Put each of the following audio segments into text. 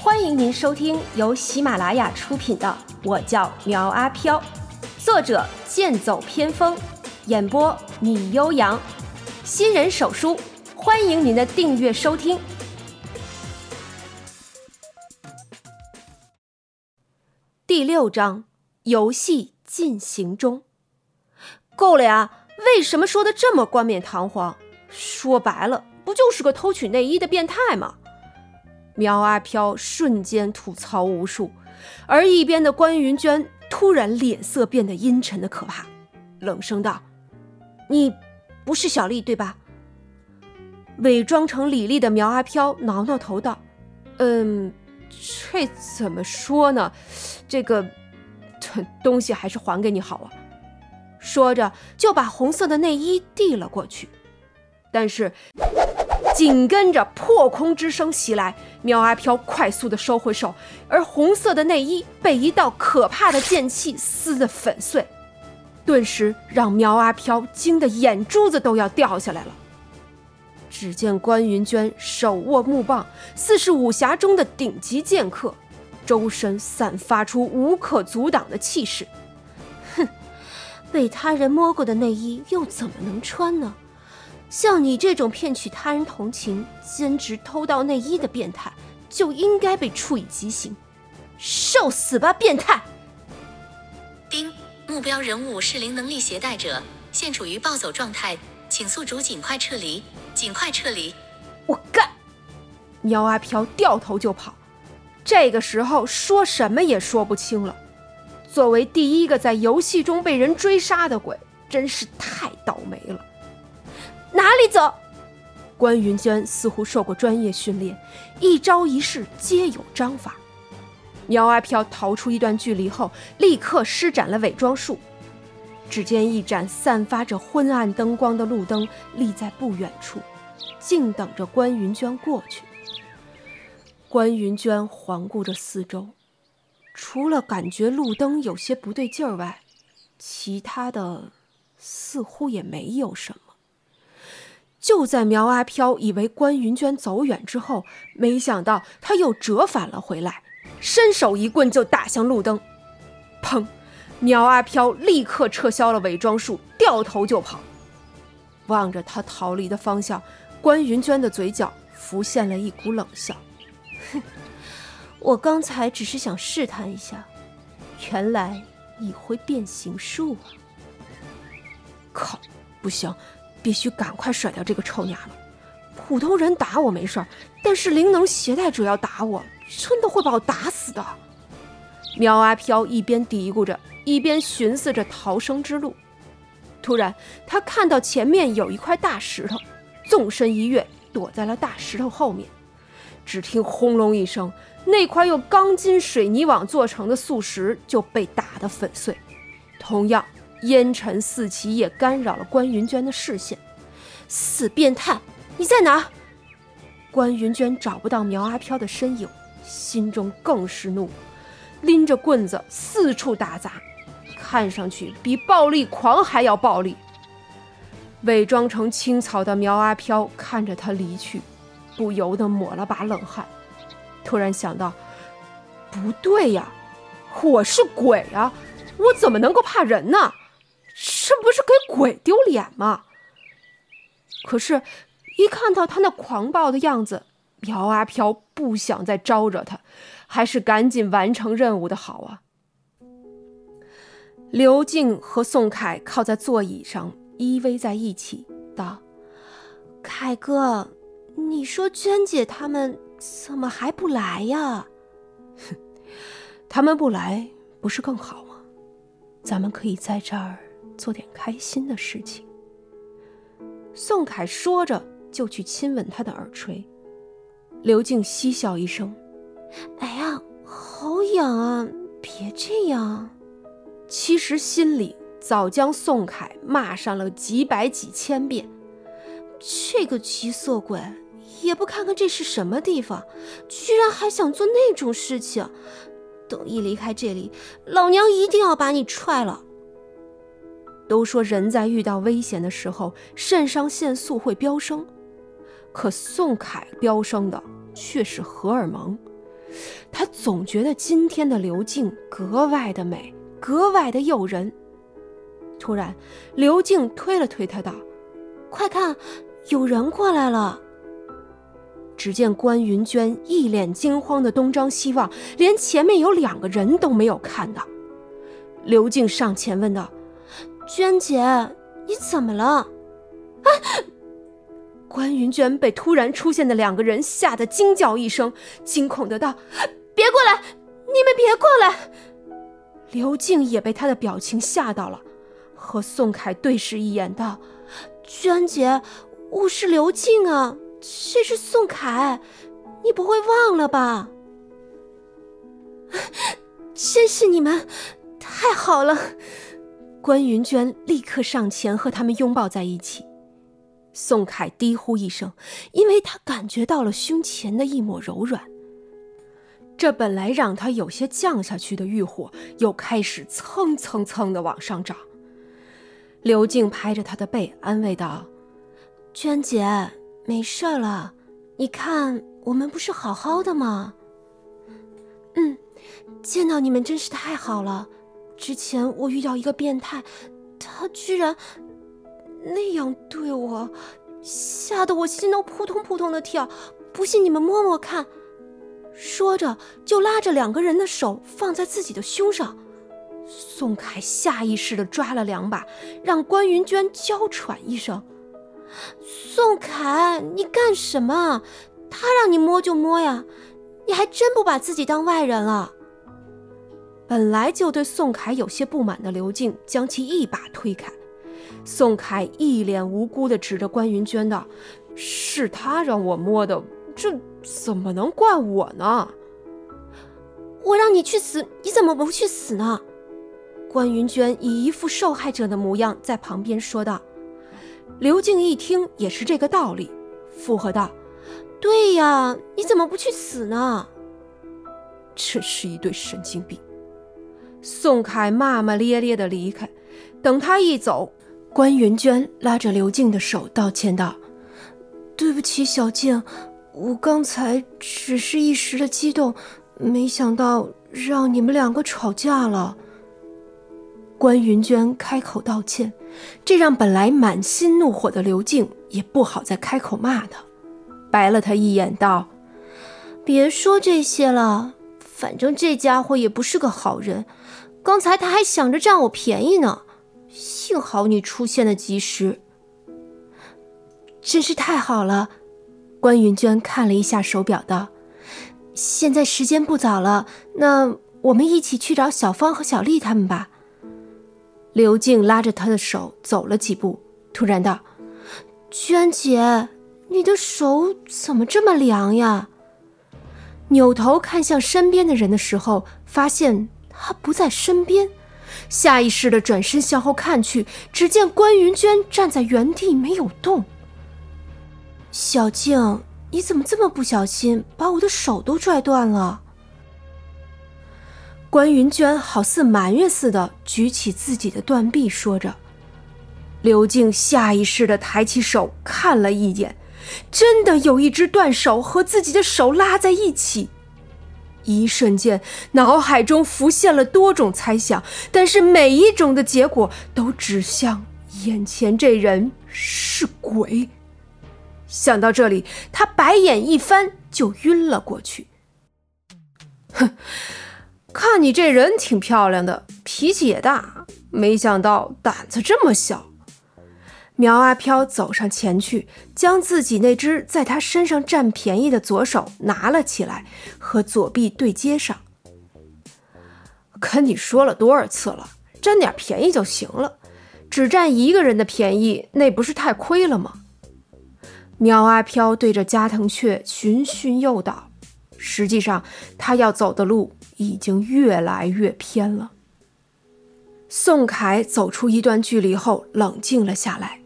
欢迎您收听由喜马拉雅出品的《我叫苗阿飘》，作者剑走偏锋，演播米悠扬，新人手书，欢迎您的订阅收听。第六章，游戏进行中。够了呀！为什么说的这么冠冕堂皇？说白了，不就是个偷取内衣的变态吗？苗阿飘瞬间吐槽无数，而一边的关云娟突然脸色变得阴沉的可怕，冷声道：“你不是小丽对吧？”伪装成李丽的苗阿飘挠挠头道：“嗯，这怎么说呢？这个，东西还是还给你好啊。”说着就把红色的内衣递了过去，但是。紧跟着破空之声袭来，苗阿飘快速的收回手，而红色的内衣被一道可怕的剑气撕得粉碎，顿时让苗阿飘惊得眼珠子都要掉下来了。只见关云娟手握木棒，似是武侠中的顶级剑客，周身散发出无可阻挡的气势。哼，被他人摸过的内衣又怎么能穿呢？像你这种骗取他人同情、兼职偷盗内衣的变态，就应该被处以极刑，受死吧，变态！丁，目标人物是零能力携带者，现处于暴走状态，请宿主尽快撤离，尽快撤离！我干！苗阿飘掉头就跑，这个时候说什么也说不清了。作为第一个在游戏中被人追杀的鬼，真是太倒霉了。哪里走？关云娟似乎受过专业训练，一招一式皆有章法。苗阿飘逃出一段距离后，立刻施展了伪装术。只见一盏散发着昏暗灯光的路灯立在不远处，静等着关云娟过去。关云娟环顾着四周，除了感觉路灯有些不对劲儿外，其他的似乎也没有什么。就在苗阿飘以为关云娟走远之后，没想到他又折返了回来，伸手一棍就打向路灯。砰！苗阿飘立刻撤销了伪装术，掉头就跑。望着他逃离的方向，关云娟的嘴角浮现了一股冷笑：“哼，我刚才只是想试探一下，原来你会变形术啊！靠，不行！”必须赶快甩掉这个臭娘们！普通人打我没事儿，但是灵能携带者要打我，真的会把我打死的。苗阿飘一边嘀咕着，一边寻思着逃生之路。突然，他看到前面有一块大石头，纵身一跃，躲在了大石头后面。只听轰隆一声，那块用钢筋水泥网做成的素石就被打得粉碎。同样。烟尘四起，也干扰了关云娟的视线。死变态，你在哪？关云娟找不到苗阿飘的身影，心中更是怒，拎着棍子四处打砸，看上去比暴力狂还要暴力。伪装成青草的苗阿飘看着他离去，不由得抹了把冷汗。突然想到，不对呀，我是鬼啊，我怎么能够怕人呢？这不是给鬼丢脸吗？可是，一看到他那狂暴的样子，苗阿飘不想再招惹他，还是赶紧完成任务的好啊。刘静和宋凯靠在座椅上依偎在一起，道：“凯哥，你说娟姐他们怎么还不来呀？”“哼，他们不来不是更好吗？咱们可以在这儿。”做点开心的事情。宋凯说着，就去亲吻他的耳垂。刘静嬉笑一声：“哎呀，好痒啊！别这样。”其实心里早将宋凯骂上了几百几千遍。这个急色鬼，也不看看这是什么地方，居然还想做那种事情。等一离开这里，老娘一定要把你踹了。都说人在遇到危险的时候，肾上腺素会飙升，可宋凯飙升的却是荷尔蒙。他总觉得今天的刘静格外的美，格外的诱人。突然，刘静推了推他，道：“快看，有人过来了。”只见关云娟一脸惊慌的东张西望，连前面有两个人都没有看到。刘静上前问道：“娟姐，你怎么了？”啊！关云娟被突然出现的两个人吓得惊叫一声，惊恐的道：“别过来！你们别过来！”刘静也被他的表情吓到了，和宋凯对视一眼，道：“娟姐，我是刘静啊，这是宋凯，你不会忘了吧？” 真是你们，太好了！关云娟立刻上前和他们拥抱在一起。宋凯低呼一声，因为他感觉到了胸前的一抹柔软。这本来让他有些降下去的欲火，又开始蹭蹭蹭的往上涨。刘静拍着他的背，安慰道：“娟姐，没事了。你看，我们不是好好的吗？”“嗯，见到你们真是太好了。之前我遇到一个变态，他居然……”那样对我，吓得我心都扑通扑通的跳。不信你们摸摸看。说着，就拉着两个人的手放在自己的胸上。宋凯下意识的抓了两把，让关云娟娇喘一声：“宋凯，你干什么？他让你摸就摸呀，你还真不把自己当外人了。”本来就对宋凯有些不满的刘静，将其一把推开。宋凯一脸无辜地指着关云娟道：“是他让我摸的，这怎么能怪我呢？我让你去死，你怎么不去死呢？”关云娟以一副受害者的模样在旁边说道。刘静一听也是这个道理，附和道：“对呀，你怎么不去死呢？”真是一对神经病。宋凯骂骂咧咧地离开，等他一走。关云娟拉着刘静的手道歉道：“对不起，小静，我刚才只是一时的激动，没想到让你们两个吵架了。”关云娟开口道歉，这让本来满心怒火的刘静也不好再开口骂他，白了他一眼道：“别说这些了，反正这家伙也不是个好人，刚才他还想着占我便宜呢。”幸好你出现的及时，真是太好了。关云娟看了一下手表，道：“现在时间不早了，那我们一起去找小芳和小丽他们吧。”刘静拉着她的手走了几步，突然道：“娟姐，你的手怎么这么凉呀？”扭头看向身边的人的时候，发现他不在身边。下意识的转身向后看去，只见关云娟站在原地没有动。小静，你怎么这么不小心，把我的手都拽断了？关云娟好似埋怨似的举起自己的断臂，说着。刘静下意识的抬起手看了一眼，真的有一只断手和自己的手拉在一起。一瞬间，脑海中浮现了多种猜想，但是每一种的结果都指向眼前这人是鬼。想到这里，他白眼一翻，就晕了过去。哼，看你这人挺漂亮的，脾气也大，没想到胆子这么小。苗阿飘走上前去，将自己那只在他身上占便宜的左手拿了起来，和左臂对接上。跟你说了多少次了，占点便宜就行了，只占一个人的便宜，那不是太亏了吗？苗阿飘对着加藤雀循循诱导，实际上他要走的路已经越来越偏了。宋凯走出一段距离后，冷静了下来。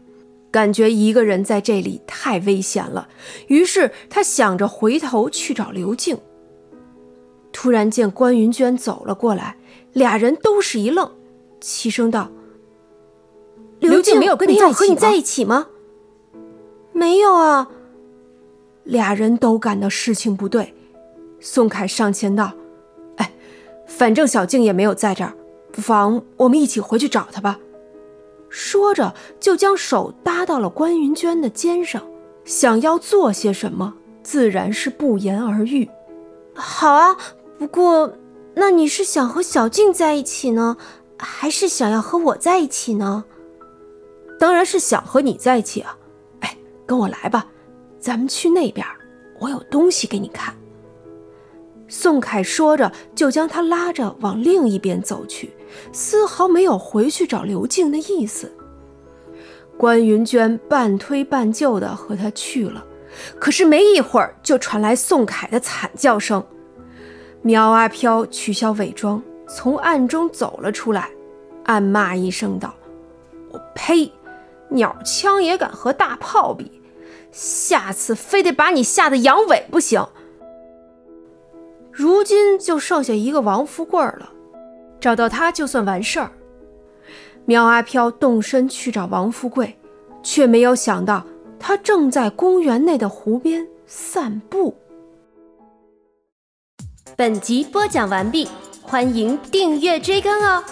感觉一个人在这里太危险了，于是他想着回头去找刘静。突然见关云娟走了过来，俩人都是一愣，齐声道：“刘静没有跟你在一起吗？”“没有啊。”俩人都感到事情不对。宋凯上前道：“哎，反正小静也没有在这儿，不妨我们一起回去找她吧。”说着，就将手搭到了关云娟的肩上，想要做些什么，自然是不言而喻。好啊，不过，那你是想和小静在一起呢，还是想要和我在一起呢？当然是想和你在一起啊！哎，跟我来吧，咱们去那边，我有东西给你看。宋凯说着，就将他拉着往另一边走去，丝毫没有回去找刘静的意思。关云娟半推半就的和他去了，可是没一会儿就传来宋凯的惨叫声。苗阿飘取消伪装，从暗中走了出来，暗骂一声道：“我呸！鸟枪也敢和大炮比，下次非得把你吓得阳痿不行。”如今就剩下一个王富贵了，找到他就算完事儿。苗阿飘动身去找王富贵，却没有想到他正在公园内的湖边散步。本集播讲完毕，欢迎订阅追更哦。